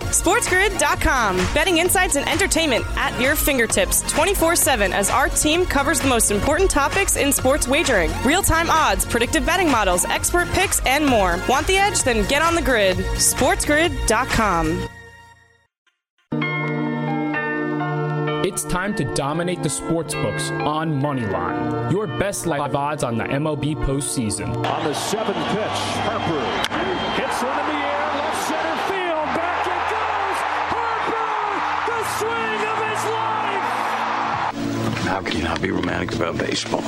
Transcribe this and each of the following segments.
SportsGrid.com. Betting insights and entertainment at your fingertips 24 7 as our team covers the most important topics in sports wagering real time odds, predictive betting models, expert picks, and more. Want the edge? Then get on the grid. SportsGrid.com. It's time to dominate the sports books on Moneyline. Your best live odds on the MLB postseason. On the seventh pitch, Harper hits into How can you not be romantic about baseball?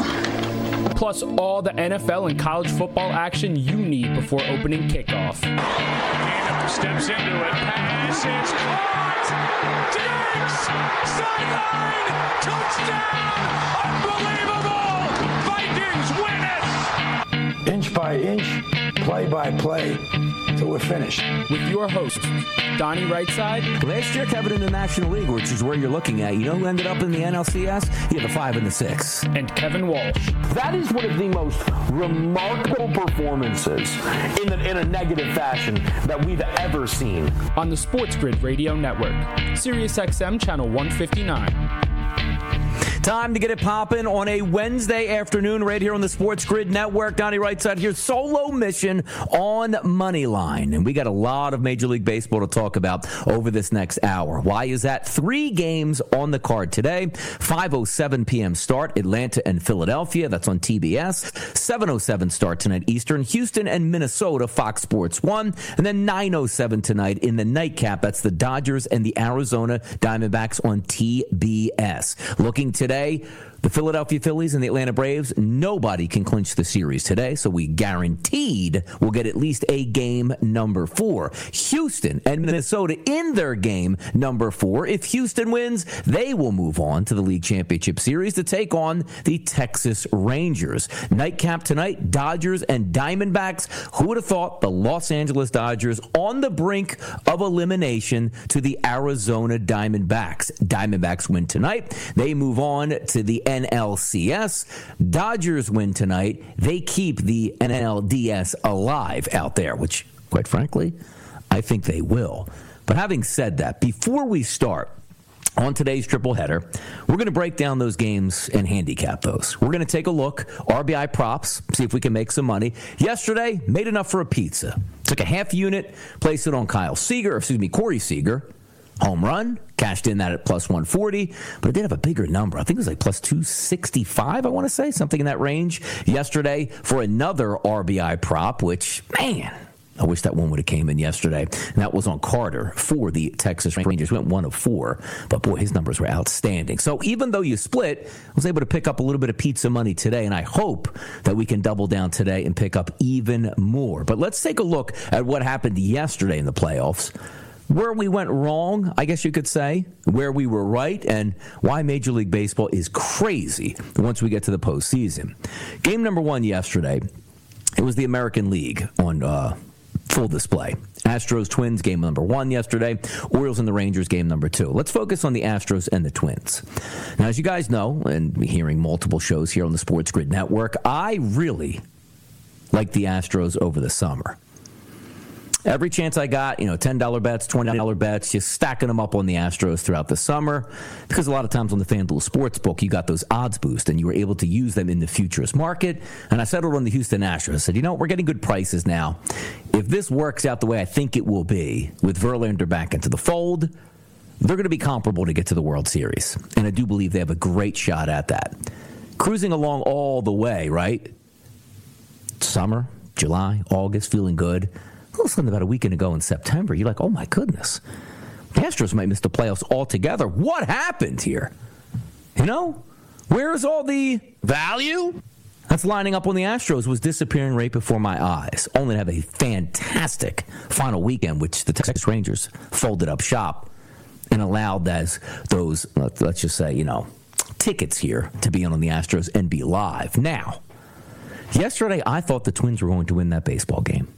Plus all the NFL and college football action you need before opening kickoff. Steps into it, pass is caught. Diggs, sideline, touchdown, unbelievable. Vikings win it. Inch by inch, play by play, till we're finished. With your host, Donnie Rightside. Last year, Kevin in the National League, which is where you're looking at. You know who ended up in the NLCS? He had the five and the six. And Kevin Walsh. That is one of the most remarkable performances in, the, in a negative fashion that we've ever seen. On the Sports Grid Radio Network, Sirius XM Channel 159. Time to get it popping on a Wednesday afternoon right here on the Sports Grid Network. Donnie Rightside here, solo mission on Moneyline. And we got a lot of Major League Baseball to talk about over this next hour. Why is that? Three games on the card today. 5.07 p.m. start, Atlanta and Philadelphia. That's on TBS. 7.07 start tonight, Eastern. Houston and Minnesota, Fox Sports 1. And then 9.07 tonight in the nightcap. That's the Dodgers and the Arizona Diamondbacks on TBS. Looking today, today the Philadelphia Phillies and the Atlanta Braves, nobody can clinch the series today, so we guaranteed we'll get at least a game number four. Houston and Minnesota in their game number four. If Houston wins, they will move on to the league championship series to take on the Texas Rangers. Nightcap tonight, Dodgers and Diamondbacks. Who would have thought the Los Angeles Dodgers on the brink of elimination to the Arizona Diamondbacks? Diamondbacks win tonight. They move on to the NLCS. Dodgers win tonight. They keep the NLDS alive out there, which, quite frankly, I think they will. But having said that, before we start, on today's triple header, we're going to break down those games and handicap those. We're going to take a look, RBI props, see if we can make some money. Yesterday, made enough for a pizza. Took a half unit, placed it on Kyle Seager, excuse me, Corey Seager, home run, cashed in that at plus 140, but it did have a bigger number. I think it was like plus 265, I want to say, something in that range yesterday for another RBI prop, which, man, I wish that one would have came in yesterday. And that was on Carter for the Texas Rangers. Went one of four, but boy, his numbers were outstanding. So even though you split, I was able to pick up a little bit of pizza money today, and I hope that we can double down today and pick up even more. But let's take a look at what happened yesterday in the playoffs where we went wrong, I guess you could say, where we were right, and why Major League Baseball is crazy once we get to the postseason. Game number one yesterday, it was the American League on uh, full display. Astros Twins game number one yesterday, Orioles and the Rangers game number two. Let's focus on the Astros and the Twins. Now, as you guys know, and hearing multiple shows here on the Sports Grid Network, I really like the Astros over the summer every chance I got, you know, $10 bets, $20 bets, just stacking them up on the Astros throughout the summer. Because a lot of times on the FanDuel Sportsbook, you got those odds boost and you were able to use them in the futures market. And I settled on the Houston Astros. I said, you know, we're getting good prices now. If this works out the way I think it will be, with Verlander back into the fold, they're going to be comparable to get to the World Series. And I do believe they have a great shot at that. Cruising along all the way, right? Summer, July, August, feeling good all of a sudden, about a weekend ago in September, you're like, oh my goodness, the Astros might miss the playoffs altogether. What happened here? You know, where's all the value? That's lining up on the Astros was disappearing right before my eyes. Only to have a fantastic final weekend, which the Texas Rangers folded up shop and allowed as those, let's just say, you know, tickets here to be on the Astros and be live. Now, yesterday I thought the Twins were going to win that baseball game.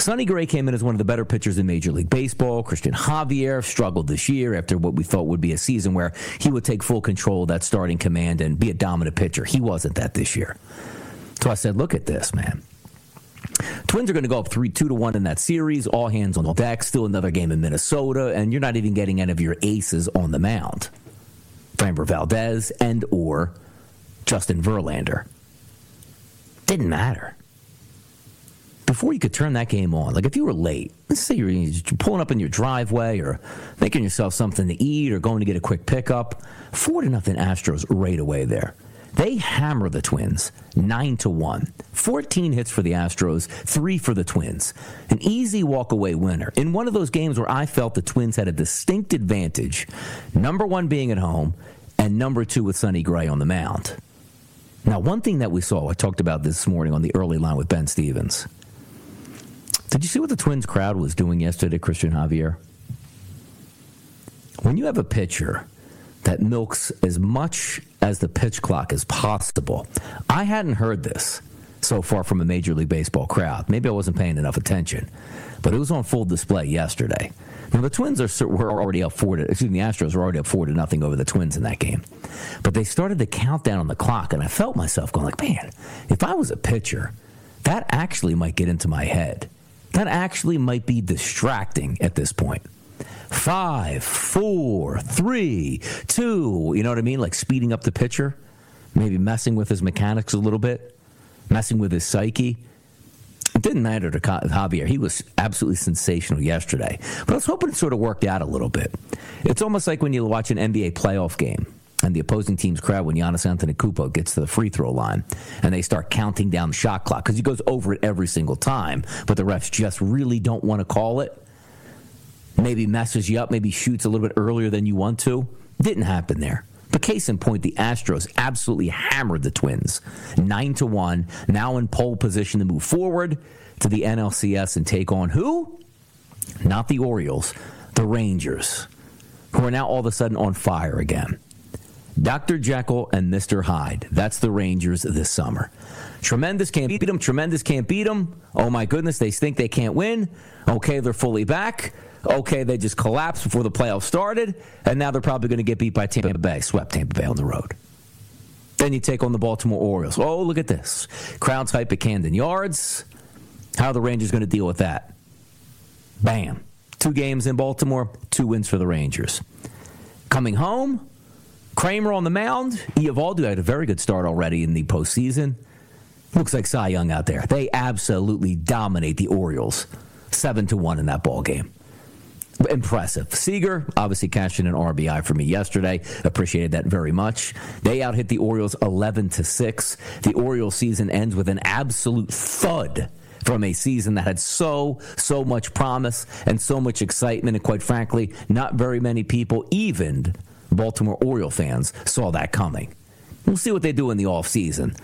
Sonny Gray came in as one of the better pitchers in Major League Baseball. Christian Javier struggled this year after what we thought would be a season where he would take full control of that starting command and be a dominant pitcher. He wasn't that this year. So I said, look at this, man. Twins are going to go up three, two to one in that series. All hands on deck. Still another game in Minnesota, and you're not even getting any of your aces on the mound. Framber Valdez and or Justin Verlander. Didn't matter before you could turn that game on, like if you were late, let's say you're pulling up in your driveway or making yourself something to eat or going to get a quick pickup, four to nothing Astros right away there. They hammer the Twins nine to one. 14 hits for the Astros, three for the Twins. An easy walk-away winner in one of those games where I felt the Twins had a distinct advantage. Number one being at home, and number two with Sonny Gray on the mound. Now, one thing that we saw, I talked about this morning on the early line with Ben Stevens. Did you see what the Twins crowd was doing yesterday, Christian Javier? When you have a pitcher that milks as much as the pitch clock as possible, I hadn't heard this so far from a Major League Baseball crowd. Maybe I wasn't paying enough attention, but it was on full display yesterday. Now the Twins are were already up four to excuse me, the Astros were already up four to nothing over the Twins in that game, but they started the countdown on the clock, and I felt myself going like, man, if I was a pitcher, that actually might get into my head that actually might be distracting at this point. Five, four, three, two. You know what I mean? Like speeding up the pitcher, maybe messing with his mechanics a little bit, messing with his psyche. It didn't matter to Javier. He was absolutely sensational yesterday. But I was hoping it sort of worked out a little bit. It's almost like when you watch an NBA playoff game and the opposing team's crowd when Giannis Antetokounmpo gets to the free throw line and they start counting down the shot clock because he goes over it every single time, but the refs just really don't want to call it. Maybe messes you up, maybe shoots a little bit earlier than you want to. Didn't happen there. But case in point, the Astros absolutely hammered the Twins, nine to one. Now in pole position to move forward to the NLCS and take on who? Not the Orioles, the Rangers, who are now all of a sudden on fire again. Dr. Jekyll and Mr. Hyde. That's the Rangers this summer. Tremendous can't beat them. Tremendous can't beat them. Oh my goodness, they think they can't win. Okay, they're fully back. Okay, they just collapsed before the playoffs started, and now they're probably going to get beat by Tampa Bay. Swept Tampa Bay on the road. Then you take on the Baltimore Orioles. Oh, look at this. Crowd hype at Camden Yards. How are the Rangers going to deal with that? Bam. Two games in Baltimore, two wins for the Rangers. Coming home, Kramer on the mound. Eovaldi had a very good start already in the postseason. Looks like Cy Young out there. They absolutely dominate the Orioles, seven to one in that ball game. Impressive. Seager obviously cashed in an RBI for me yesterday. Appreciated that very much. They out hit the Orioles eleven to six. The Orioles season ends with an absolute thud from a season that had so, so much promise and so much excitement. And quite frankly, not very many people even Baltimore Oriole fans saw that coming. We'll see what they do in the offseason.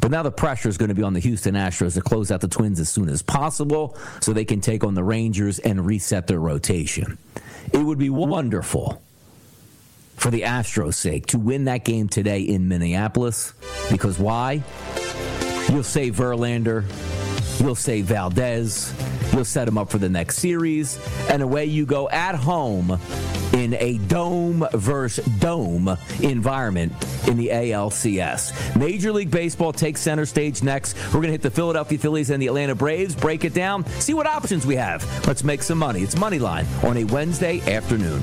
But now the pressure is going to be on the Houston Astros to close out the Twins as soon as possible so they can take on the Rangers and reset their rotation. It would be wonderful for the Astros' sake to win that game today in Minneapolis because why? You'll save Verlander, you'll save Valdez, you'll set him up for the next series, and away you go at home in a dome versus dome environment in the ALCS. Major League Baseball takes center stage next. We're going to hit the Philadelphia Phillies and the Atlanta Braves, break it down, see what options we have. Let's make some money. It's Moneyline on a Wednesday afternoon.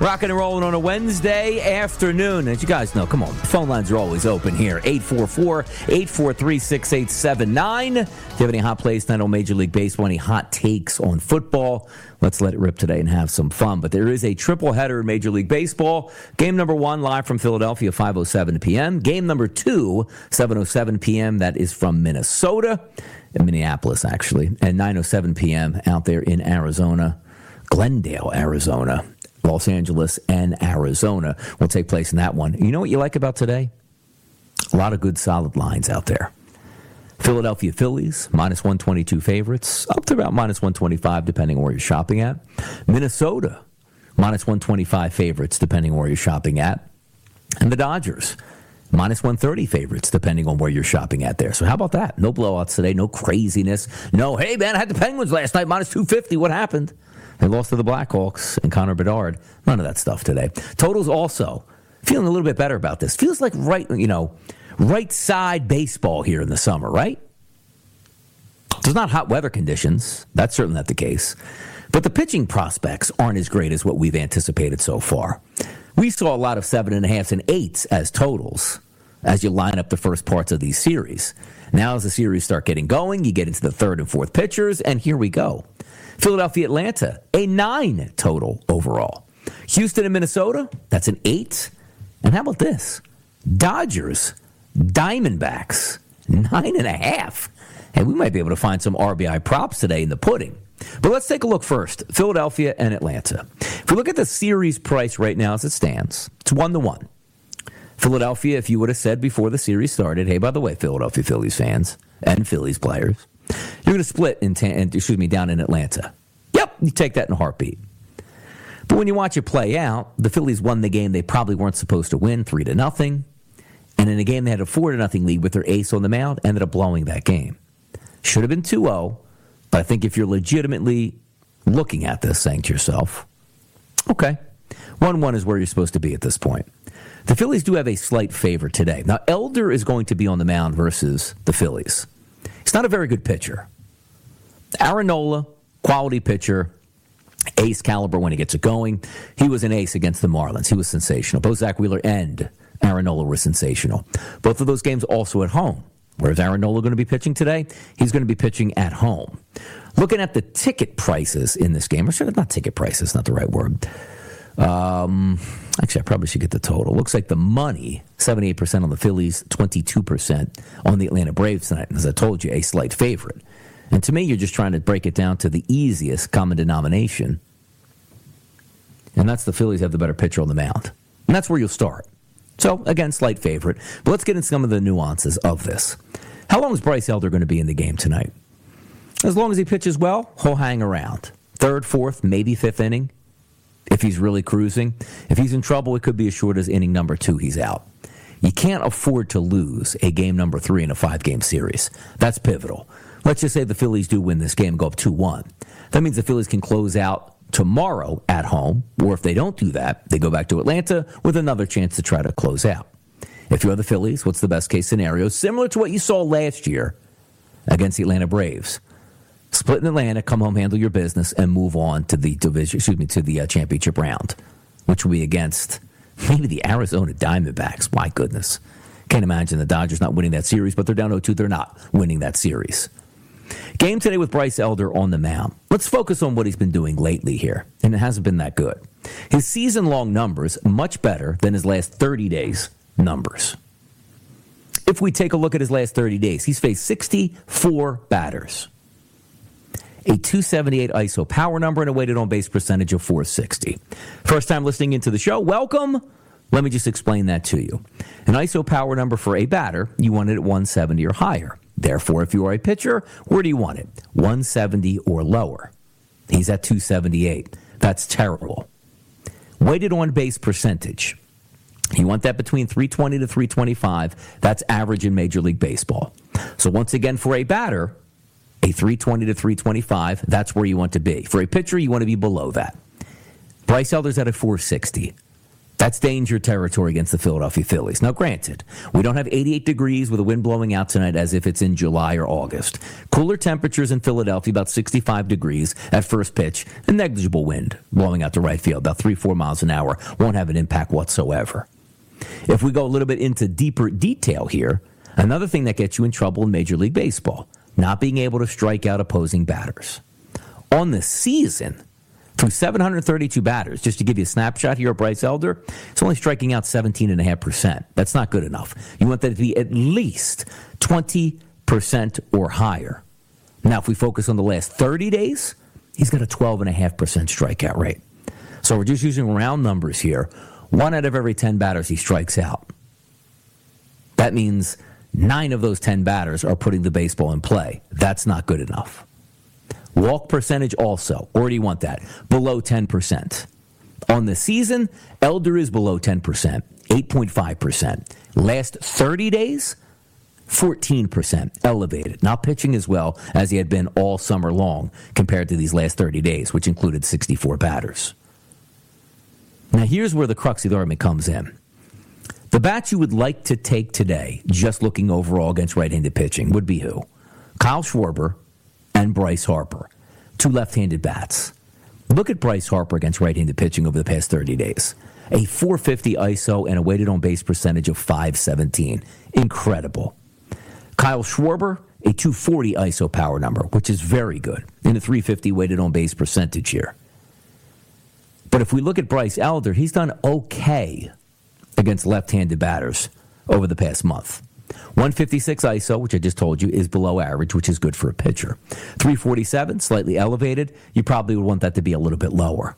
Rocking and rolling on a Wednesday afternoon. As you guys know, come on, phone lines are always open here. 844 843 6879. If you have any hot plays tonight on Major League Baseball, any hot takes on football, let's let it rip today and have some fun. But there is a triple header in Major League Baseball. Game number one, live from Philadelphia, 5.07 p.m. Game number two, 7.07 p.m. That is from Minnesota, in Minneapolis, actually, and 9.07 p.m. out there in Arizona, Glendale, Arizona. Los Angeles and Arizona will take place in that one. You know what you like about today? A lot of good solid lines out there. Philadelphia Phillies, minus 122 favorites, up to about minus 125, depending on where you're shopping at. Minnesota, minus 125 favorites, depending on where you're shopping at. And the Dodgers, minus 130 favorites, depending on where you're shopping at there. So, how about that? No blowouts today, no craziness. No, hey, man, I had the Penguins last night, minus 250. What happened? They lost to the Blackhawks and Connor Bedard. None of that stuff today. Totals also feeling a little bit better about this. Feels like right, you know, right side baseball here in the summer, right? There's not hot weather conditions. That's certainly not the case. But the pitching prospects aren't as great as what we've anticipated so far. We saw a lot of seven and a halfs and eights as totals as you line up the first parts of these series. Now, as the series start getting going, you get into the third and fourth pitchers, and here we go. Philadelphia, Atlanta, a nine total overall. Houston and Minnesota, that's an eight. And how about this? Dodgers, Diamondbacks, nine and a half. And we might be able to find some RBI props today in the pudding. But let's take a look first Philadelphia and Atlanta. If we look at the series price right now as it stands, it's one to one. Philadelphia, if you would have said before the series started, hey, by the way, Philadelphia Phillies fans and Phillies players, you're going to split in, excuse me, down in Atlanta. Yep, you take that in a heartbeat. But when you watch it play out, the Phillies won the game they probably weren't supposed to win, three to nothing. And in a game they had a four to nothing lead with their ace on the mound, ended up blowing that game. Should have been 2-0, but I think if you're legitimately looking at this, saying to yourself, okay, 1-1 is where you're supposed to be at this point. The Phillies do have a slight favor today. Now, Elder is going to be on the mound versus the Phillies. He's not a very good pitcher. Aaron Nola, quality pitcher, ace caliber when he gets it going. He was an ace against the Marlins. He was sensational. Both Zack Wheeler and Aaron Nola were sensational. Both of those games also at home. Where's Aaron Nola going to be pitching today? He's going to be pitching at home. Looking at the ticket prices in this game, or should not ticket prices, not the right word. Um, actually, I probably should get the total. Looks like the money 78% on the Phillies, 22% on the Atlanta Braves tonight. As I told you, a slight favorite. And to me, you're just trying to break it down to the easiest common denomination. And that's the Phillies have the better pitcher on the mound. And that's where you'll start. So, again, slight favorite. But let's get into some of the nuances of this. How long is Bryce Elder going to be in the game tonight? As long as he pitches well, he'll hang around. Third, fourth, maybe fifth inning if he's really cruising. If he's in trouble, it could be as short as inning number two, he's out. You can't afford to lose a game number three in a five game series. That's pivotal. Let's just say the Phillies do win this game, go up 2 1. That means the Phillies can close out tomorrow at home, or if they don't do that, they go back to Atlanta with another chance to try to close out. If you're the Phillies, what's the best case scenario? Similar to what you saw last year against the Atlanta Braves split in Atlanta, come home, handle your business, and move on to the division. Excuse me, to the uh, championship round, which will be against Maybe the Arizona Diamondbacks. My goodness. Can't imagine the Dodgers not winning that series, but they're down 0 2. They're not winning that series. Game today with Bryce Elder on the mound. Let's focus on what he's been doing lately here, and it hasn't been that good. His season long numbers, much better than his last 30 days numbers. If we take a look at his last 30 days, he's faced 64 batters, a 278 ISO power number, and a weighted on base percentage of 460. First time listening into the show, welcome. Let me just explain that to you. An ISO power number for a batter, you want it at 170 or higher. Therefore, if you are a pitcher, where do you want it? 170 or lower. He's at 278. That's terrible. Weighted on base percentage. You want that between 320 to 325. That's average in Major League Baseball. So, once again, for a batter, a 320 to 325, that's where you want to be. For a pitcher, you want to be below that. Bryce Elder's at a 460. That's danger territory against the Philadelphia Phillies. Now, granted, we don't have 88 degrees with the wind blowing out tonight as if it's in July or August. Cooler temperatures in Philadelphia, about 65 degrees at first pitch, a negligible wind blowing out to right field, about 3 4 miles an hour, won't have an impact whatsoever. If we go a little bit into deeper detail here, another thing that gets you in trouble in Major League Baseball, not being able to strike out opposing batters. On the season, through 732 batters, just to give you a snapshot here of Bryce Elder, it's only striking out 17.5%. That's not good enough. You want that to be at least 20% or higher. Now, if we focus on the last 30 days, he's got a 12.5% strikeout rate. So we're just using round numbers here. One out of every 10 batters he strikes out. That means nine of those 10 batters are putting the baseball in play. That's not good enough. Walk percentage also, or do you want that? Below 10%. On the season, Elder is below 10%, 8.5%. Last 30 days, 14% elevated. Not pitching as well as he had been all summer long compared to these last 30 days, which included 64 batters. Now, here's where the crux of the argument comes in. The bats you would like to take today, just looking overall against right handed pitching, would be who? Kyle Schwarber and Bryce Harper, two left handed bats. Look at Bryce Harper against right handed pitching over the past 30 days. A 450 ISO and a weighted on base percentage of 517. Incredible. Kyle Schwarber, a 240 ISO power number, which is very good, and a 350 weighted on base percentage here. But if we look at Bryce Elder, he's done okay against left handed batters over the past month. 156 ISO, which I just told you, is below average, which is good for a pitcher. 347, slightly elevated. You probably would want that to be a little bit lower.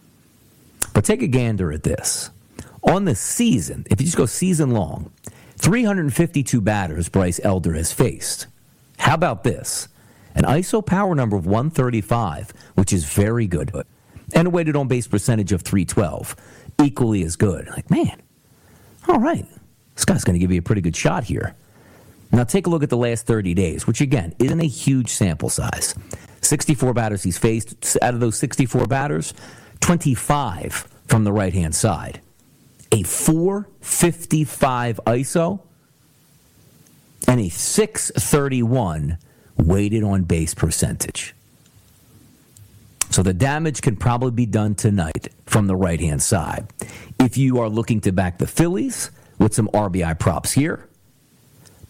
But take a gander at this. On the season, if you just go season long, 352 batters Bryce Elder has faced. How about this? An ISO power number of 135, which is very good, and a weighted on base percentage of 312, equally as good. Like, man, all right, this guy's going to give you a pretty good shot here. Now take a look at the last 30 days, which again isn't a huge sample size. 64 batters he's faced. Out of those 64 batters, 25 from the right hand side. A 455 ISO and a 631 weighted on base percentage. So the damage can probably be done tonight from the right hand side. If you are looking to back the Phillies with some RBI props here,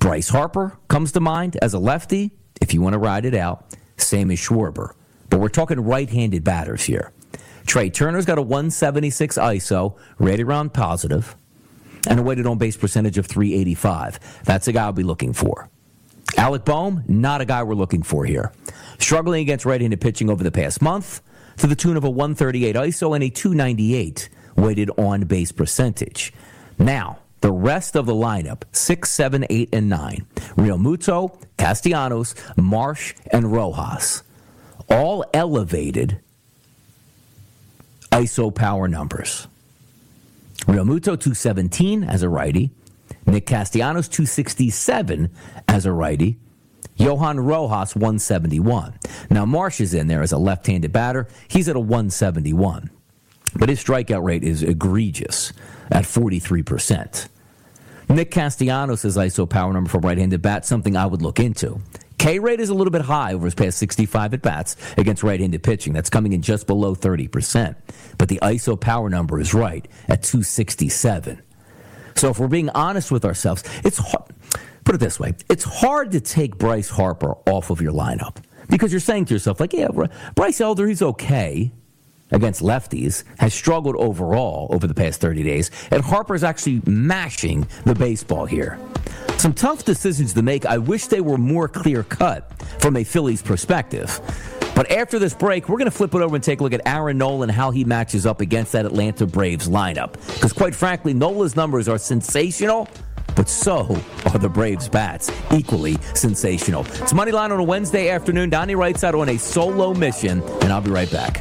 Bryce Harper comes to mind as a lefty, if you want to ride it out. Same as Schwarber. But we're talking right handed batters here. Trey Turner's got a 176 ISO, rated around positive, and a weighted on base percentage of 385. That's a guy I'll be looking for. Alec Bohm, not a guy we're looking for here. Struggling against right handed pitching over the past month to the tune of a 138 ISO and a 298 weighted on base percentage. Now, the rest of the lineup, six, seven, eight, and nine, Realmuto, Castellanos, Marsh, and Rojas, all elevated ISO power numbers. Realmuto 217 as a righty, Nick Castellanos 267 as a righty, Johan Rojas 171. Now Marsh is in there as a left-handed batter. He's at a 171. But his strikeout rate is egregious at 43%. Nick Castellanos' says ISO power number for right handed bat, something I would look into. K rate is a little bit high over his past 65 at bats against right handed pitching. That's coming in just below 30%. But the ISO power number is right at 267. So if we're being honest with ourselves, it's hard. Put it this way it's hard to take Bryce Harper off of your lineup because you're saying to yourself, like, yeah, Bryce Elder, he's okay against lefties, has struggled overall over the past 30 days, and Harper's actually mashing the baseball here. Some tough decisions to make. I wish they were more clear cut from a Phillies perspective. But after this break, we're going to flip it over and take a look at Aaron Nola and how he matches up against that Atlanta Braves lineup. Because quite frankly, Nola's numbers are sensational, but so are the Braves' bats, equally sensational. It's Moneyline on a Wednesday afternoon. Donnie Rightside on a solo mission, and I'll be right back.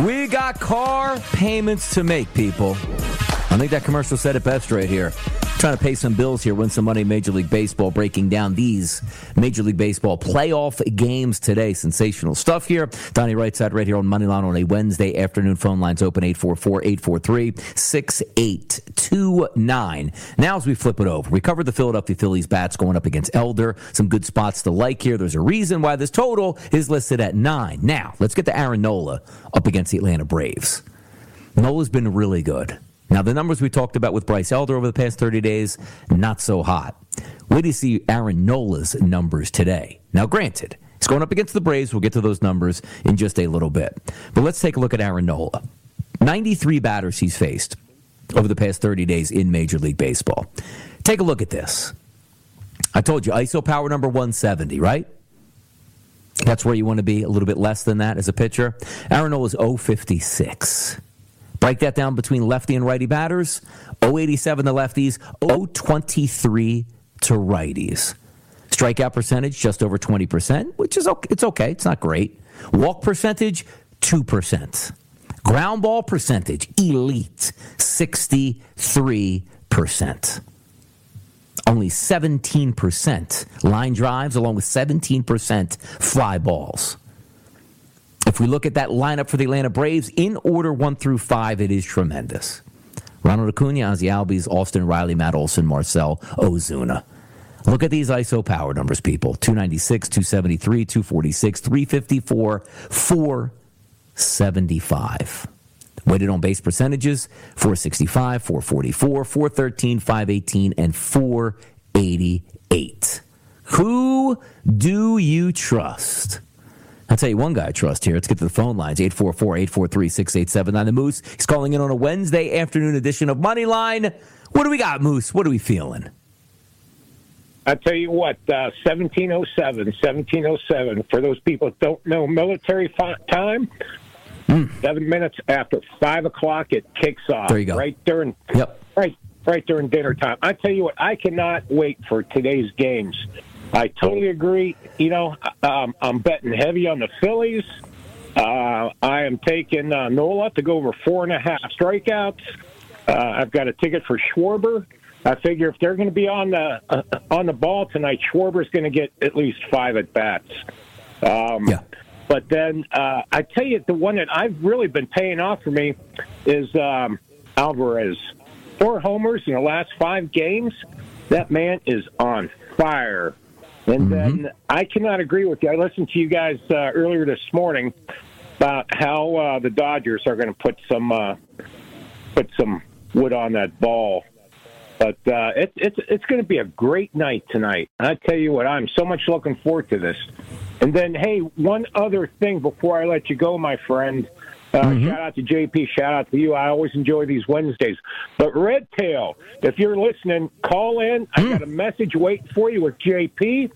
We got car payments to make, people. I think that commercial said it best right here. Trying to pay some bills here, win some money. Major League Baseball breaking down these Major League Baseball playoff games today. Sensational stuff here. Donnie Rightside right here on Moneyline on a Wednesday afternoon. Phone lines open 844 843 6829. Now, as we flip it over, we covered the Philadelphia Phillies bats going up against Elder. Some good spots to like here. There's a reason why this total is listed at nine. Now, let's get to Aaron Nola up against the Atlanta Braves. Nola's been really good. Now, the numbers we talked about with Bryce Elder over the past 30 days, not so hot. Where do you see Aaron Nola's numbers today? Now, granted, he's going up against the Braves. We'll get to those numbers in just a little bit. But let's take a look at Aaron Nola. 93 batters he's faced over the past 30 days in Major League Baseball. Take a look at this. I told you, ISO power number 170, right? That's where you want to be, a little bit less than that as a pitcher. Aaron Nola's 056. Break that down between lefty and righty batters 087 to lefties, 023 to righties. Strikeout percentage just over 20%, which is okay. It's okay. It's not great. Walk percentage 2%. Ground ball percentage elite 63%. Only 17% line drives along with 17% fly balls. If we look at that lineup for the Atlanta Braves in order one through five, it is tremendous. Ronald Acuna, Ozzie Albies, Austin Riley, Matt Olson, Marcel Ozuna. Look at these ISO power numbers, people 296, 273, 246, 354, 475. Weighted on base percentages 465, 444, 413, 518, and 488. Who do you trust? I'll tell you one guy I trust here. Let's get to the phone lines 844 843 6879. The Moose, he's calling in on a Wednesday afternoon edition of Moneyline. What do we got, Moose? What are we feeling? I tell you what, uh, 1707, 1707. For those people that don't know military time, mm. seven minutes after five o'clock, it kicks off. There you go. Right during, yep. right, right during dinner time. I tell you what, I cannot wait for today's games. I totally agree. You know, um, I'm betting heavy on the Phillies. Uh, I am taking uh, Nola to go over four and a half strikeouts. Uh, I've got a ticket for Schwarber. I figure if they're going to be on the uh, on the ball tonight, Schwarber's going to get at least five at bats. Um, yeah. But then uh, I tell you, the one that I've really been paying off for me is um, Alvarez. Four homers in the last five games. That man is on fire. And mm-hmm. then I cannot agree with you. I listened to you guys uh, earlier this morning about how uh, the Dodgers are going to put some uh, put some wood on that ball. But uh, it, it's it's going to be a great night tonight. I tell you what, I'm so much looking forward to this. And then, hey, one other thing before I let you go, my friend. Uh, mm-hmm. Shout out to JP. Shout out to you. I always enjoy these Wednesdays. But Red Tail, if you're listening, call in. I got a message waiting for you with JP.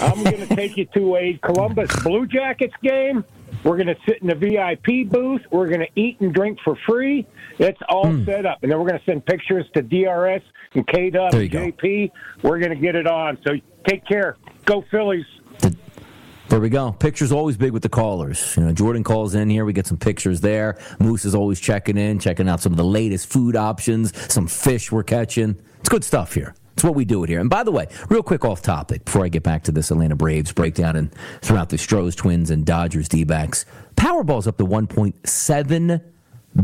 I'm going to take you to a Columbus Blue Jackets game. We're going to sit in the VIP booth. We're going to eat and drink for free. It's all mm. set up. And then we're going to send pictures to DRS and KW and JP. Go. We're going to get it on. So take care. Go Phillies. There we go. Pictures always big with the callers. You know, Jordan calls in here. We get some pictures there. Moose is always checking in, checking out some of the latest food options, some fish we're catching. It's good stuff here. It's what we do it here. And by the way, real quick off topic before I get back to this Atlanta Braves breakdown and throughout the Stros Twins and Dodgers D backs, Powerball's up to $1.7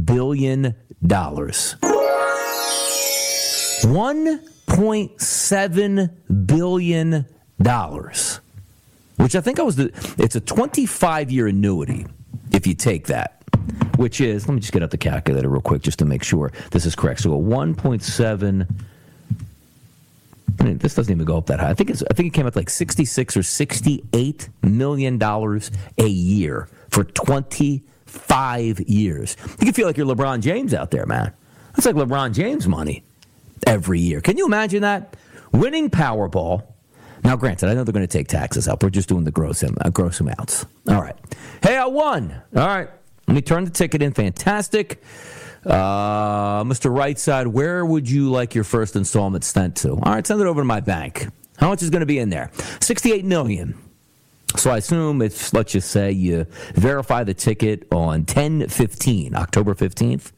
billion. $1.7 billion which I think I was the. It's a 25 year annuity if you take that, which is. Let me just get out the calculator real quick just to make sure this is correct. So a 1.7. I mean, this doesn't even go up that high. I think it's. I think it came up like 66 or 68 million dollars a year for 25 years. You can feel like you're LeBron James out there, man. That's like LeBron James money every year. Can you imagine that? Winning Powerball now, granted, I know they're going to take taxes up. We're just doing the gross, uh, gross amounts. All right. Hey, I won. All right. Let me turn the ticket in. Fantastic. Uh, Mr. Rightside, where would you like your first installment sent to? All right, send it over to my bank. How much is going to be in there? 68 million. So I assume it's, let's just say you verify the ticket on 10 15, October 15th.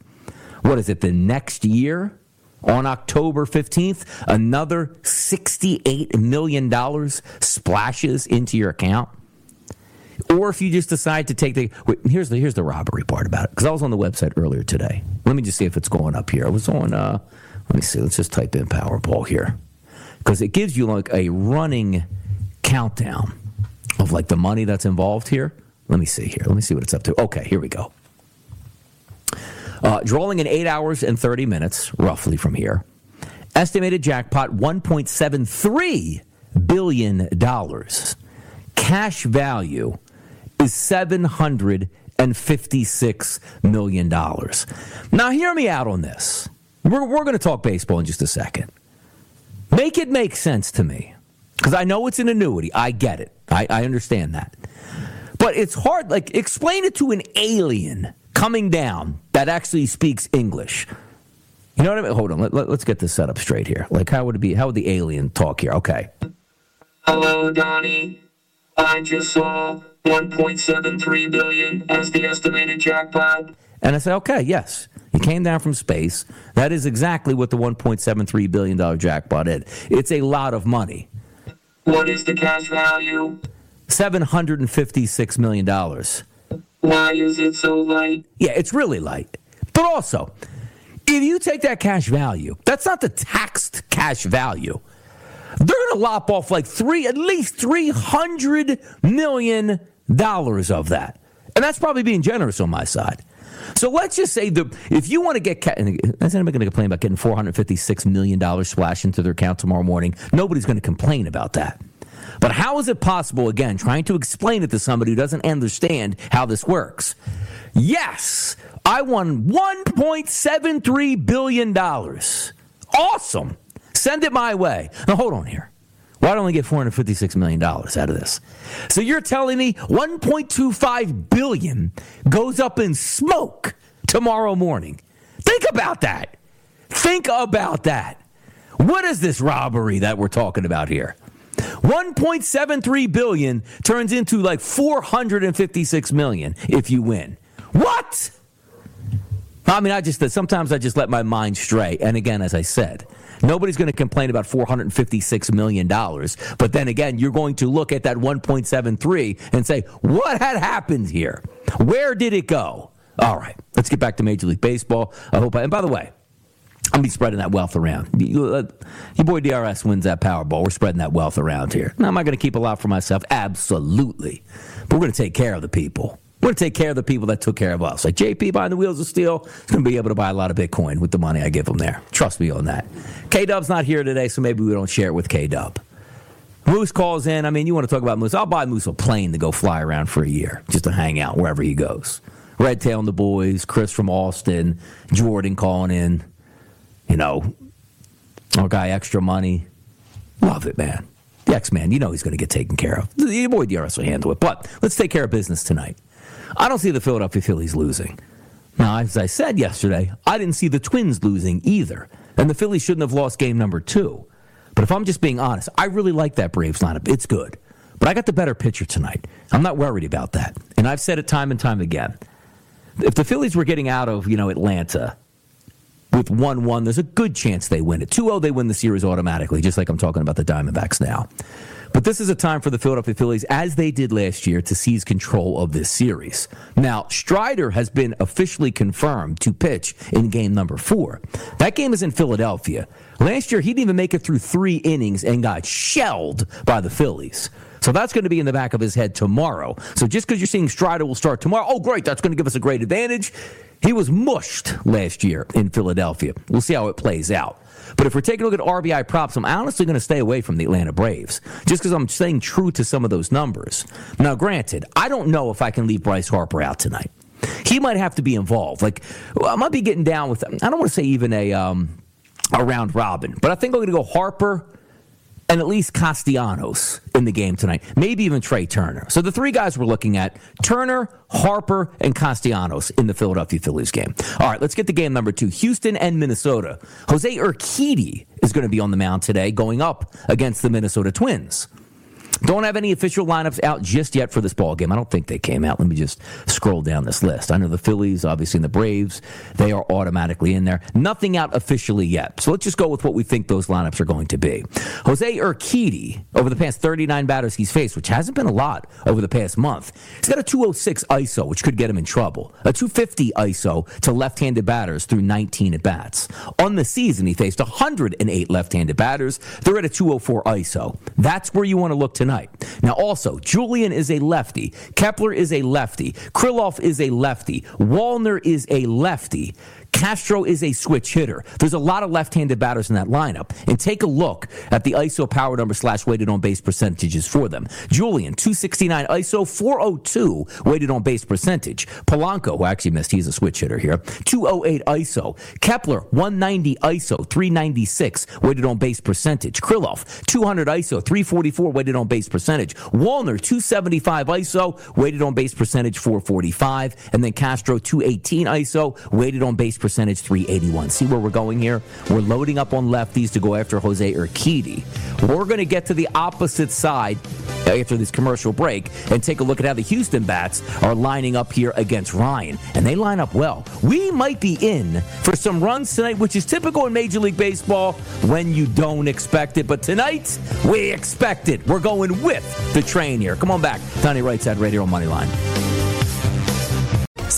What is it, the next year? On October 15th, another $68 million splashes into your account. Or if you just decide to take the wait, here's the here's the robbery part about it because I was on the website earlier today. Let me just see if it's going up here. I was on. Uh, let me see. Let's just type in Powerball here because it gives you like a running countdown of like the money that's involved here. Let me see here. Let me see what it's up to. Okay, here we go. Uh, drawing in eight hours and 30 minutes, roughly from here. Estimated jackpot $1.73 billion. Cash value is $756 million. Now, hear me out on this. We're, we're going to talk baseball in just a second. Make it make sense to me. Because I know it's an annuity. I get it. I, I understand that. But it's hard. Like, explain it to an alien coming down that actually speaks English. You know what I mean? Hold on. Let, let, us get this set up straight here. Like, how would it be? How would the alien talk here? Okay. Hello, Donnie. I just saw 1.73 billion as the estimated jackpot. And I said, okay, yes. He came down from space. That is exactly what the 1.73 billion dollar jackpot is. It's a lot of money. What is the cash value? 756 million dollars. Why is it so light? Yeah, it's really light. But also, if you take that cash value, that's not the taxed cash value. They're going to lop off like three, at least three hundred million dollars of that, and that's probably being generous on my side. So let's just say the if you want to get that's anybody going to complain about getting four hundred fifty six million dollars splashed into their account tomorrow morning? Nobody's going to complain about that. But how is it possible, again, trying to explain it to somebody who doesn't understand how this works? Yes, I won $1.73 billion. Awesome. Send it my way. Now, hold on here. Why don't we get $456 million out of this? So you're telling me 1.25 billion goes up in smoke tomorrow morning. Think about that. Think about that. What is this robbery that we're talking about here? 1.73 billion turns into like 456 million if you win. What? I mean, I just sometimes I just let my mind stray. And again, as I said, nobody's going to complain about four hundred fifty-six million dollars. But then again, you're going to look at that one point seven three and say, what had happened here? Where did it go? All right, let's get back to Major League Baseball. I hope. I, and by the way, I'm be spreading that wealth around. Uh, your boy DRS wins that Powerball. We're spreading that wealth around here. Now, am I going to keep a lot for myself? Absolutely. But we're going to take care of the people. We're going to take care of the people that took care of us. Like JP behind the wheels of steel is going to be able to buy a lot of Bitcoin with the money I give him there. Trust me on that. K Dub's not here today, so maybe we don't share it with K Dub. Moose calls in. I mean, you want to talk about Moose? I'll buy Moose a plane to go fly around for a year just to hang out wherever he goes. Red Tail and the boys, Chris from Austin, Jordan calling in. You know, our guy extra money. Love it, man. The X Man, you know he's going to get taken care of. The boy DRS will handle it. But let's take care of business tonight. I don't see the Philadelphia Phillies losing. Now, as I said yesterday, I didn't see the Twins losing either. And the Phillies shouldn't have lost game number two. But if I'm just being honest, I really like that Braves lineup. It's good. But I got the better pitcher tonight. I'm not worried about that. And I've said it time and time again. If the Phillies were getting out of, you know, Atlanta with 1 1, there's a good chance they win it. 2 0, they win the series automatically, just like I'm talking about the Diamondbacks now. But this is a time for the Philadelphia Phillies, as they did last year, to seize control of this series. Now, Strider has been officially confirmed to pitch in game number four. That game is in Philadelphia. Last year, he didn't even make it through three innings and got shelled by the Phillies. So that's going to be in the back of his head tomorrow. So just because you're seeing Strider will start tomorrow, oh, great, that's going to give us a great advantage. He was mushed last year in Philadelphia. We'll see how it plays out. But if we're taking a look at RBI props, I'm honestly going to stay away from the Atlanta Braves just because I'm staying true to some of those numbers. Now, granted, I don't know if I can leave Bryce Harper out tonight. He might have to be involved. Like, I might be getting down with, I don't want to say even a, um, a round robin, but I think I'm going to go Harper, and at least Castellanos in the game tonight. Maybe even Trea Turner. So the three guys we're looking at Turner, Harper, and Castellanos in the Philadelphia Phillies game. All right, let's get to game number two Houston and Minnesota. Jose Urquidy is going to be on the mound today going up against the Minnesota Twins. Don't have any official lineups out just yet for this ball game. I don't think they came out. Let me just scroll down this list. I know the Phillies, obviously, and the Braves, they are automatically in there. Nothing out officially yet. So let's just go with what we think those lineups are going to be. Jose Urquidy, over the past 39 batters he's faced, which hasn't been a lot over the past month, he's got a 206 ISO, which could get him in trouble. A 250 ISO to left-handed batters through 19 at bats. On the season, he faced 108 left-handed batters. They're at a 204 ISO. That's where you want to look tonight. Now, also, Julien is a lefty. Kepler is a lefty. Kirilloff is a lefty. Wallner is a lefty. Castro is a switch hitter. There's a lot of left-handed batters in that lineup. And take a look at the ISO power number slash weighted on base percentages for them. Julien, 269 ISO, 402 weighted on base percentage. Polanco, who actually missed, he's a switch hitter here, 208 ISO. Kepler, 190 ISO, 396 weighted on base percentage. Kirilloff, 200 ISO, 344 weighted on base percentage. Wallner, 275 ISO, weighted on base percentage, 445. And then Castro, 218 ISO, weighted on base percentage 381. See where we're going here? We're loading up on lefties to go after Jose Urquidy. We're going to get to the opposite side after this commercial break and take a look at how the Houston bats are lining up here against Ryan. And they line up well. We might be in for some runs tonight, which is typical in Major League Baseball when you don't expect it. But tonight, we expect it. We're going with the train here. Come on back. Donnie Rightside Radio Moneyline.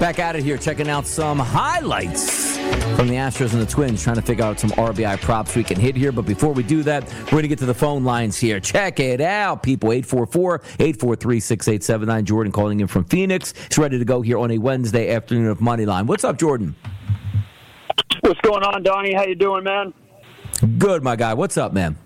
Back out of here, checking out some highlights from the Astros and the Twins, trying to figure out some RBI props we can hit here. But before we do that, we're going to get to the phone lines here. Check it out, people. 844 843 6879. Jordan calling in from Phoenix. He's ready to go here on a Wednesday afternoon of Moneyline. What's up, Jordan? What's going on, Donnie? How you doing, man? Good, my guy. What's up, man?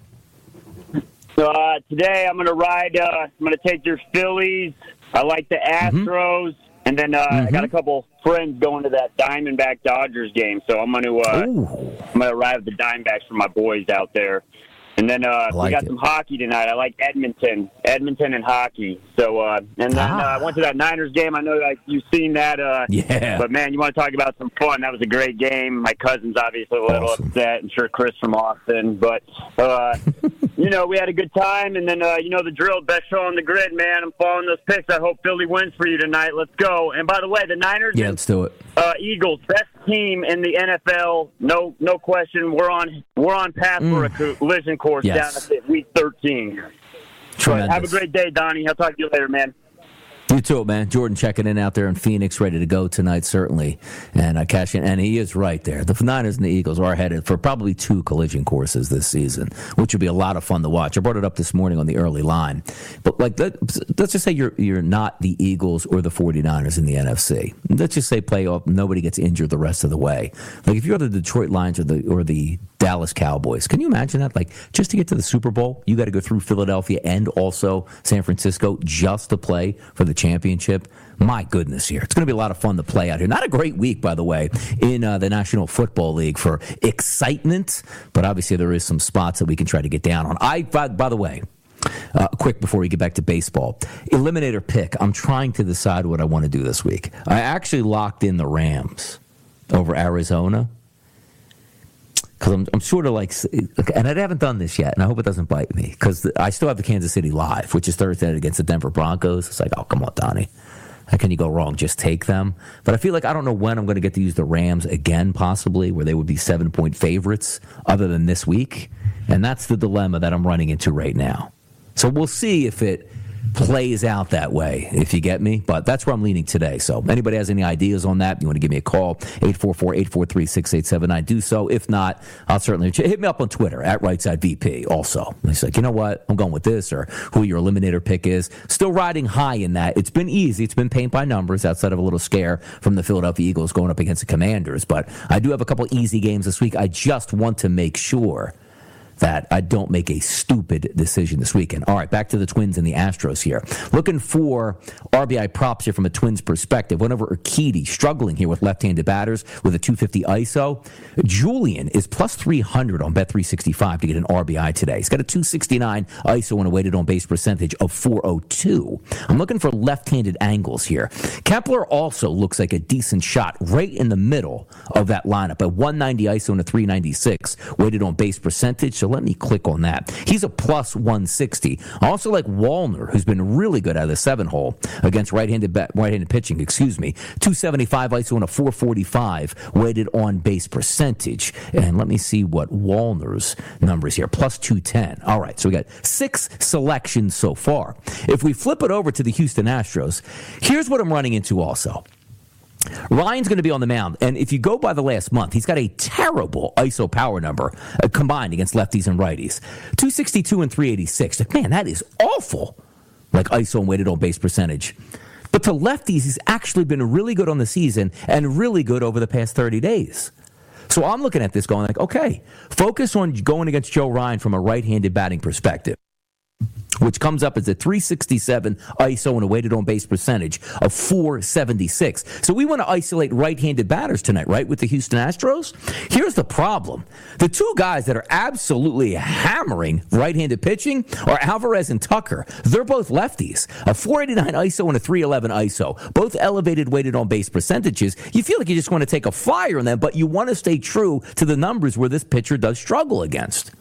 Uh, today I'm going to ride. Uh, I'm going to take your Phillies. I like the Astros. Mm-hmm. And then uh, mm-hmm. I got a couple friends going to that Diamondback Dodgers game, so I'm going to uh, I'm going to ride the Diamondbacks for my boys out there. And then uh, like we got it. some hockey tonight. I like Edmonton, Edmonton and hockey. So uh, and then ah. uh, I went to that Niners game. I know like you've seen that. Uh, yeah. But man, you want to talk about some fun? That was a great game. My cousin's obviously a little awesome. upset. I'm sure Chris from Austin, but uh, you know we had a good time. And then uh, you know the drill, best show on the grid, man. I'm following those picks. I hope Philly wins for you tonight. Let's go. And by the way, the Niners. Yeah, let's do it. Uh, Eagles, best team in the NFL. No, no question. We're on. We're on path mm. for a collision course yes. down at week 13. Tremendous. Have a great day, Donnie. I'll talk to you later, man. You too, man. Jordan checking in out there in Phoenix, ready to go tonight, certainly. And uh, cash in, and he is right there. The Niners and the Eagles are headed for probably two collision courses this season, which would be a lot of fun to watch. I brought it up this morning on the early line, but like let's just say you're you're not the Eagles or the 49ers in the NFC. Let's just say playoff, nobody gets injured the rest of the way. Like if you're the Detroit Lions or the or the Dallas Cowboys, can you imagine that? Like just to get to the Super Bowl, you got to go through Philadelphia and also San Francisco just to play for the championship. My goodness, here. It's going to be a lot of fun to play out here. Not a great week, by the way, in uh, the National Football League for excitement, but obviously there is some spots that we can try to get down on. I, by, by the way, uh, quick before we get back to baseball. Eliminator pick. I'm trying to decide what I want to do this week. I actually locked in the Rams over Arizona because I'm, I'm sort of like, and I haven't done this yet, and I hope it doesn't bite me because I still have the Kansas City live, which is Thursday night against the Denver Broncos. It's like, oh, come on, Donnie. How can you go wrong? Just take them. But I feel like I don't know when I'm going to get to use the Rams again, possibly, where they would be seven point favorites, other than this week. And that's the dilemma that I'm running into right now. So we'll see if it plays out that way, if you get me. But that's where I'm leaning today. So anybody has any ideas on that, you want to give me a call, 844-843-6879, do so. If not, I'll certainly hit me up on Twitter at RightSideVP also. He's like, you know what? I'm going with this or who your eliminator pick is. Still riding high in that. It's been easy. It's been paint by numbers outside of a little scare from the Philadelphia Eagles going up against the Commanders. But I do have a couple easy games this week. I just want to make sure that I don't make a stupid decision this weekend. All right, back to the Twins and the Astros here. Looking for RBI props here from a Twins perspective. Whenever Urquidy struggling here with left-handed batters with a 250 ISO, Julien is plus 300 on Bet365 to get an RBI today. He's got a 269 ISO and a weighted on base percentage of 402. I'm looking for left-handed angles here. Kepler also looks like a decent shot right in the middle of that lineup. A 190 ISO and a 396 weighted on base percentage. So let me click on that. He's a plus 160. I also like Wallner, who's been really good out of the seven hole against right-handed right-handed pitching. Excuse me, 275 ISO and a 445 weighted on base percentage. And let me see what Wallner's numbers here. Plus 210. All right, so we got six selections so far. If we flip it over to the Houston Astros, here's what I'm running into also. Ryan's going to be on the mound, and if you go by the last month, he's got a terrible ISO power number uh, combined against lefties and righties 262 and 386. Man, that is awful. Like ISO and weighted on base percentage. But to lefties, he's actually been really good on the season and really good over the past 30 days. So I'm looking at this going like, okay, focus on going against Joe Ryan from a right handed batting perspective. Which comes up as a 367 ISO and a weighted on base percentage of 476. So we want to isolate right handed batters tonight, right, with the Houston Astros? Here's the problem the two guys that are absolutely hammering right handed pitching are Alvarez and Tucker. They're both lefties, a 489 ISO and a 311 ISO, both elevated weighted on base percentages. You feel like you just want to take a flyer on them, but you want to stay true to the numbers where this pitcher does struggle against.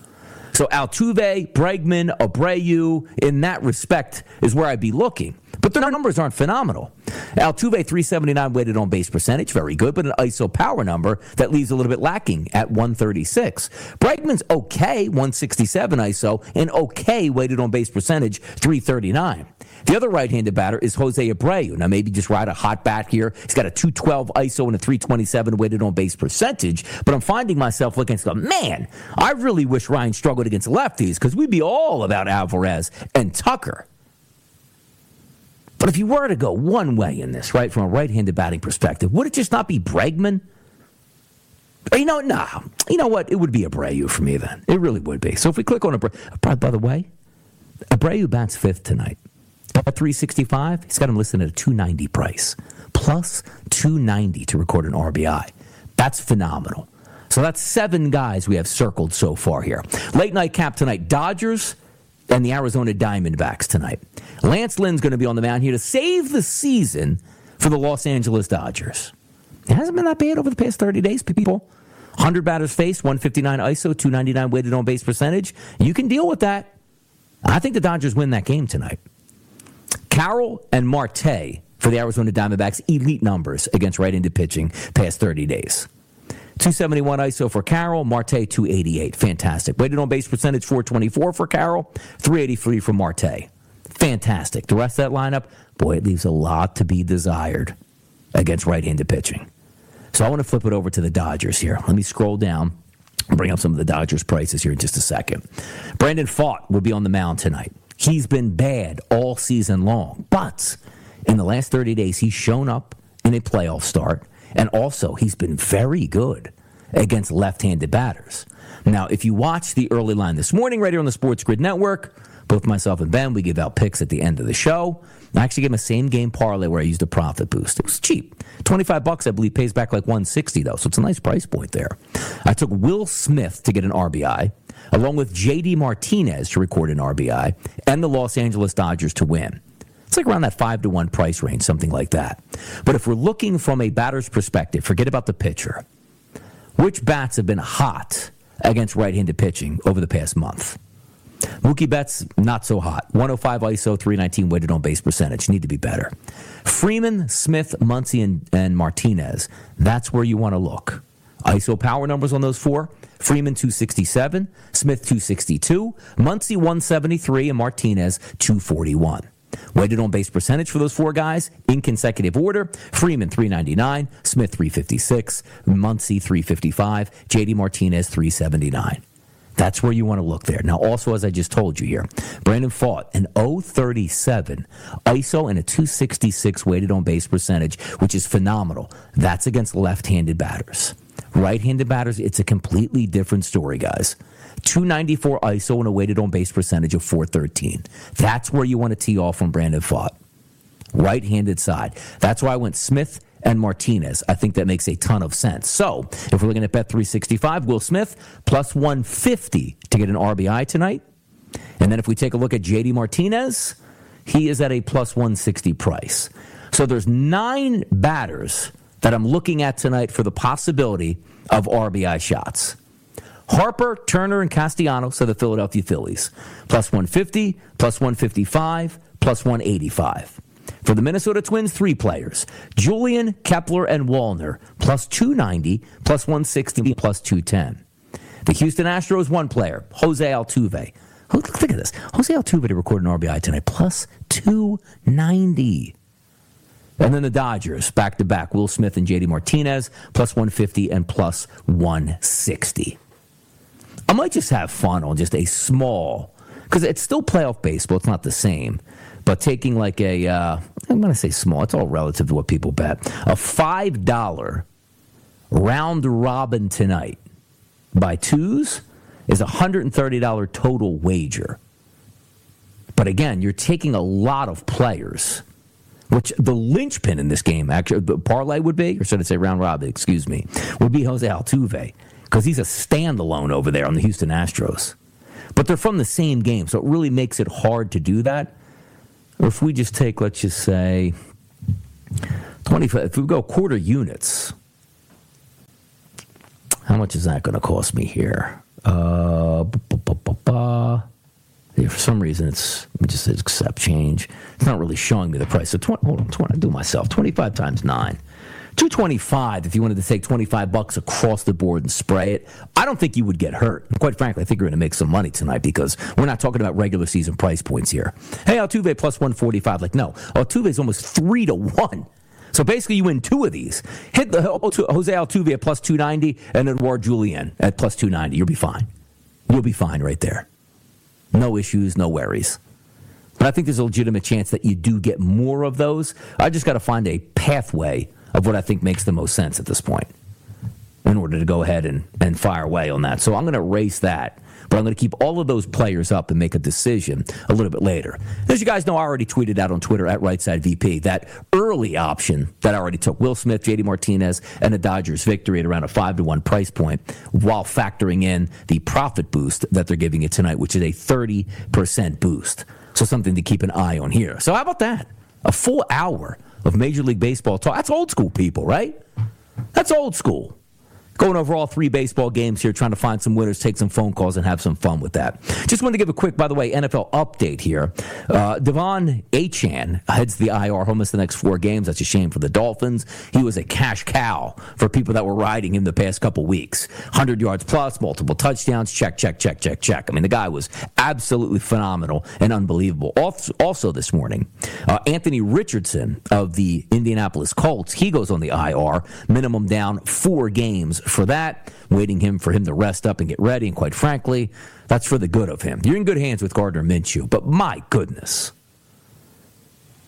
So Altuve, Bregman, Abreu, in that respect, is where I'd be looking. But their numbers aren't phenomenal. Altuve 379 weighted on base percentage, very good, but an ISO power number that leaves a little bit lacking at 136. Bregman's okay, 167 ISO, and okay weighted on base percentage, 339. The other right-handed batter is Jose Abreu. Now maybe just ride a hot bat here. He's got a 212 ISO and a 327 weighted on base percentage. But I'm finding myself looking going, man, I really wish Ryan struggled against lefties because we'd be all about Alvarez and Tucker. But if you were to go one way in this, right, from a right-handed batting perspective, would it just not be Bregman? You know, nah. You know what? It would be Abreu for me then. It really would be. So if we click on Abreu, by the way, Abreu bats fifth tonight. Bet365, he's got him listed at a 290 price, plus 290 to record an RBI. That's phenomenal. So that's seven guys we have circled so far here. Late night cap tonight Dodgers and the Arizona Diamondbacks tonight. Lance Lynn's going to be on the mound here to save the season for the Los Angeles Dodgers. It hasn't been that bad over the past 30 days, people. 100 batters faced, 159 ISO, 299 weighted on base percentage. You can deal with that. I think the Dodgers win that game tonight. Carroll and Marte for the Arizona Diamondbacks, elite numbers against right handed pitching past 30 days. 271 ISO for Carroll, Marte 288. Fantastic. Weighted on base percentage 424 for Carroll, 383 for Marte. Fantastic. The rest of that lineup, boy, it leaves a lot to be desired against right handed pitching. So I want to flip it over to the Dodgers here. Let me scroll down and bring up some of the Dodgers prices here in just a second. Brandon Pfaadt will be on the mound tonight. He's been bad all season long, but in the last 30 days, he's shown up in a playoff start, and also he's been very good against left handed batters. Now, if you watch the early line this morning right here on the Sports Grid Network, both myself and Ben, we give out picks at the end of the show. I actually gave him a same game parlay where I used a profit boost. It was cheap. 25 bucks, I believe, pays back like 160 though. So it's a nice price point there. I took Will Smith to get an RBI along with JD Martinez to record an RBI, and the Los Angeles Dodgers to win. It's like around that five to one price range, something like that. But if we're looking from a batter's perspective, forget about the pitcher. Which bats have been hot against right handed pitching over the past month? Mookie Betts, not so hot. 105 ISO, 319 weighted on base percentage. Need to be better. Freeman, Smith, Muncy, and, and Martinez. That's where you want to look. ISO power numbers on those four Freeman 267, Smith 262, Muncy 173, and Martinez 241. Weighted on base percentage for those four guys in consecutive order Freeman 399, Smith 356, Muncy 355, JD Martinez 379. That's where you want to look there. Now, also, as I just told you here, Brandon Pfaadt an 037 ISO and a 266 weighted on base percentage, which is phenomenal. That's against left handed batters. Right handed batters, it's a completely different story, guys. 294 ISO and a weighted on base percentage of 413. That's where you want to tee off from Brandon Pfaadt. Right handed side. That's why I went Smith and Martinez. I think that makes a ton of sense. So if we're looking at Bet 365, Will Smith plus 150 to get an RBI tonight. And then if we take a look at JD Martinez, he is at a plus 160 price. So there's nine batters that I'm looking at tonight for the possibility of RBI shots. Harper, Turner, and Castellanos are the Philadelphia Phillies. Plus 150, plus 155, plus 185. For the Minnesota Twins, three players Julien, Kepler, and Wallner. Plus 290, plus 160, plus 210. The Houston Astros, one player, Jose Altuve. Look, look at this. Jose Altuve to record an RBI tonight, plus 290. And then the Dodgers, back to back, Will Smith and JD Martinez, plus 150 and plus 160. I might just have fun on just a small, because it's still playoff baseball, it's not the same. But taking like a, uh, I'm going to say small, it's all relative to what people bet, a $5 round robin tonight by twos is a $130 total wager. But again, you're taking a lot of players, which the linchpin in this game, actually, the parlay would be, or should I say round robin, excuse me, would be Jose Altuve, because he's a standalone over there on the Houston Astros. But they're from the same game, so it really makes it hard to do that. Or if we just take, let's just say, 25, if we go quarter units, how much is that going to cost me here? Uh, for some reason, it's just accept change. It's not really showing me the price. So 20, hold on, 20, I do myself. Twenty-five times nine. 225 if you wanted to take 25 bucks across the board and spray it. I don't think you would get hurt. Quite frankly, I think you're going to make some money tonight because we're not talking about regular season price points here. Hey, Altuve plus 145. Like, no, Altuve is almost three to one. So basically, you win two of these. Hit the Jose Altuve at plus 290 and Edouard Julien at plus 290. You'll be fine. You'll be fine right there. No issues, no worries. But I think there's a legitimate chance that you do get more of those. I just got to find a pathway of what I think makes the most sense at this point in order to go ahead and, and fire away on that. So I'm going to erase that. But I'm going to keep all of those players up and make a decision a little bit later. As you guys know, I already tweeted out on Twitter at RightSideVP that early option that I already took Will Smith, JD Martinez, and the Dodgers victory at around a 5 to 1 price point while factoring in the profit boost that they're giving you tonight, which is a 30% boost. So something to keep an eye on here. So how about that? A full hour of Major League Baseball talk. That's old school people, right? That's old school. Going over all three baseball games here, trying to find some winners, take some phone calls, and have some fun with that. Just wanted to give a quick, by the way, NFL update here. Uh, De'Von Achane heads the IR, home the next four games. That's a shame for the Dolphins. He was a cash cow for people that were riding him the past couple weeks. 100 yards plus, multiple touchdowns, check, check, check, check, check. I mean, the guy was absolutely phenomenal and unbelievable. Also, this morning, uh, Anthony Richardson of the Indianapolis Colts, he goes on the IR, minimum down four games for that, waiting him for him to rest up and get ready. And quite frankly, that's for the good of him. You're in good hands with Gardner Minshew, but my goodness.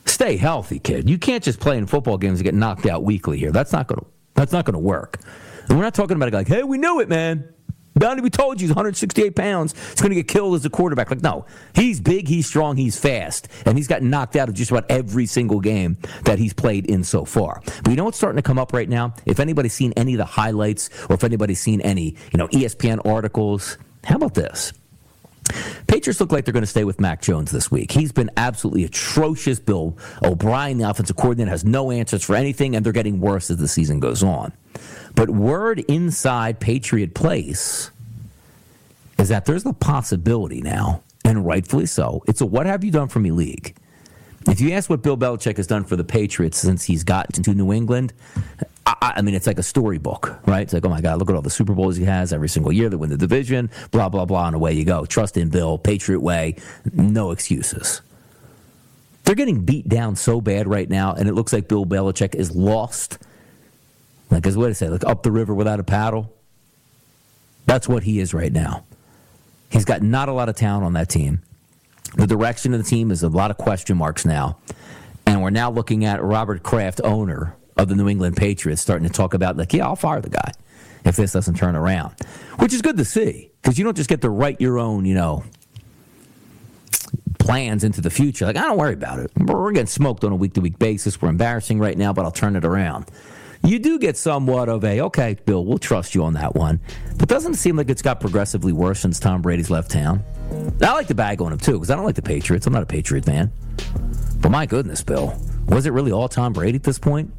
Stay healthy, kid. You can't just play in football games and get knocked out weekly here. That's not gonna that's not gonna work. And we're not talking about a guy like, hey, we knew it, man. Donnie, we told you he's 168 pounds. He's going to get killed as a quarterback. Like, no, he's big, he's strong, he's fast, and he's gotten knocked out of just about every single game that he's played in so far. But you know what's starting to come up right now? If anybody's seen any of the highlights, or if anybody's seen any, you know, ESPN articles, how about this? Patriots look like they're going to stay with Mac Jones this week. He's been absolutely atrocious. Bill O'Brien, the offensive coordinator, has no answers for anything, and they're getting worse as the season goes on. But word inside Patriot Place is that there's the possibility now, and rightfully so. It's a what have you done for me league. If you ask what Bill Belichick has done for the Patriots since he's gotten to New England, I, I, mean, it's like a storybook, right? It's like, oh my God, look at all the Super Bowls he has every single year. They win the division, blah, blah, blah, and away you go. Trust in Bill, Patriot way, no excuses. They're getting beat down so bad right now, and it looks like Bill Belichick is lost like, as what I say, like up the river without a paddle. That's what he is right now. He's got not a lot of talent on that team. The direction of the team is a lot of question marks now. And we're now looking at Robert Kraft, owner of the New England Patriots, starting to talk about, like, yeah, I'll fire the guy if this doesn't turn around, which is good to see because you don't just get to write your own, you know, plans into the future. Like, I don't worry about it. We're getting smoked on a week to week basis. We're embarrassing right now, but I'll turn it around you do get somewhat of a okay, Bill. We'll trust you on that one. But doesn't it seem like it's got progressively worse since Tom Brady's left town? I like the bag on him too because I don't like the Patriots. I'm not a Patriot fan. But my goodness, Bill, was it really all Tom Brady at this point?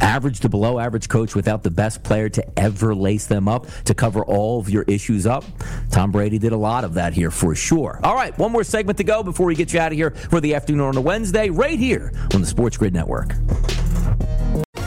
Average to below average coach without the best player to ever lace them up to cover all of your issues up. Tom Brady did a lot of that here for sure. All right, one more segment to go before we get you out of here for the afternoon on a Wednesday, right here on the Sports Grid Network.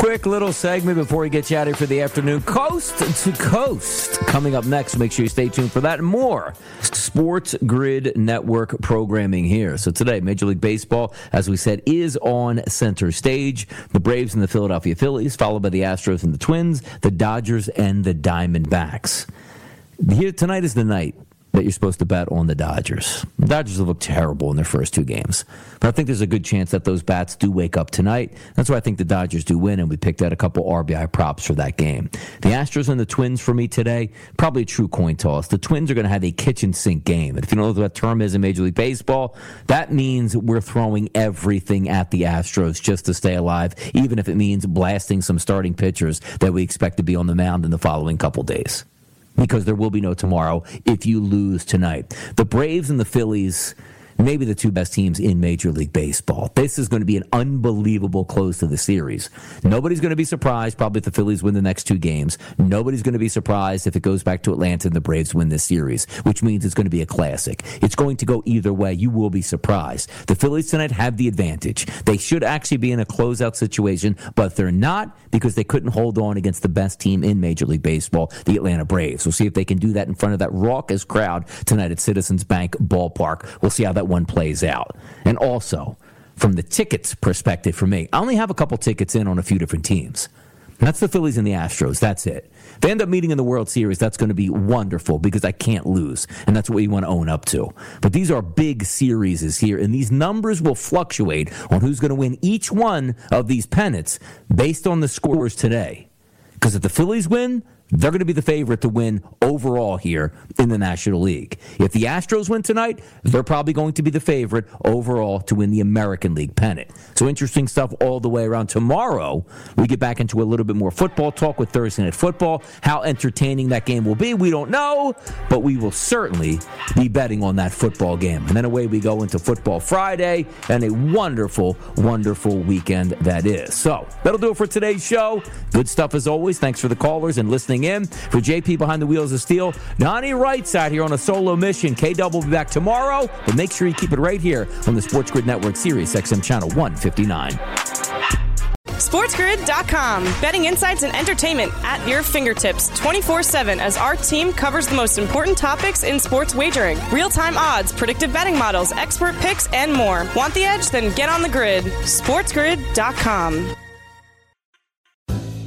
Quick little segment before we get you out here for the afternoon. Coast to Coast. Coming up next. Make sure you stay tuned for that and more. Sports Grid Network programming here. So today, Major League Baseball, as we said, is on center stage. The Braves and the Philadelphia Phillies, followed by the Astros and the Twins, the Dodgers and the Diamondbacks. Here tonight is the night that you're supposed to bet on the Dodgers. The Dodgers have looked terrible in their first two games. But I think there's a good chance that those bats do wake up tonight. That's why I think the Dodgers do win, and we picked out a couple RBI props for that game. The Astros and the Twins for me today, probably a true coin toss. The Twins are going to have a kitchen sink game. And if you know what that term is in Major League Baseball, that means we're throwing everything at the Astros just to stay alive, even if it means blasting some starting pitchers that we expect to be on the mound in the following couple days because there will be no tomorrow if you lose tonight. The Braves and the Phillies maybe the two best teams in Major League Baseball. This is going to be an unbelievable close to the series. Nobody's going to be surprised probably if the Phillies win the next two games. Nobody's going to be surprised if it goes back to Atlanta and the Braves win this series, which means it's going to be a classic. It's going to go either way. You will be surprised. The Phillies tonight have the advantage. They should actually be in a closeout situation, but they're not because they couldn't hold on against the best team in Major League Baseball, the Atlanta Braves. We'll see if they can do that in front of that raucous crowd tonight at Citizens Bank Ballpark. We'll see how that one plays out. And also, from the tickets perspective for me, I only have a couple tickets in on a few different teams. That's the Phillies and the Astros. That's it. If they end up meeting in the World Series, that's going to be wonderful because I can't lose. And that's what you want to own up to. But these are big series here, and these numbers will fluctuate on who's going to win each one of these pennants based on the scores today. Because if the Phillies win, they're going to be the favorite to win overall here in the National League. If the Astros win tonight, they're probably going to be the favorite overall to win the American League pennant. So interesting stuff all the way around. Tomorrow, we get back into a little bit more football talk with Thursday Night Football. How entertaining that game will be, we don't know, but we will certainly be betting on that football game. And then away we go into Football Friday and a wonderful, wonderful weekend that is. So that'll do it for today's show. Good stuff as always. Thanks for the callers and listening in. For JP behind the wheels of steel, Donnie Wright's out here on a solo mission. K Double will be back tomorrow, but make sure you keep it right here on the Sports Grid Network Sirius XM Channel 159. SportsGrid.com. Betting insights and entertainment at your fingertips 24 7 as our team covers the most important topics in sports wagering real time odds, predictive betting models, expert picks, and more. Want the edge? Then get on the grid. SportsGrid.com.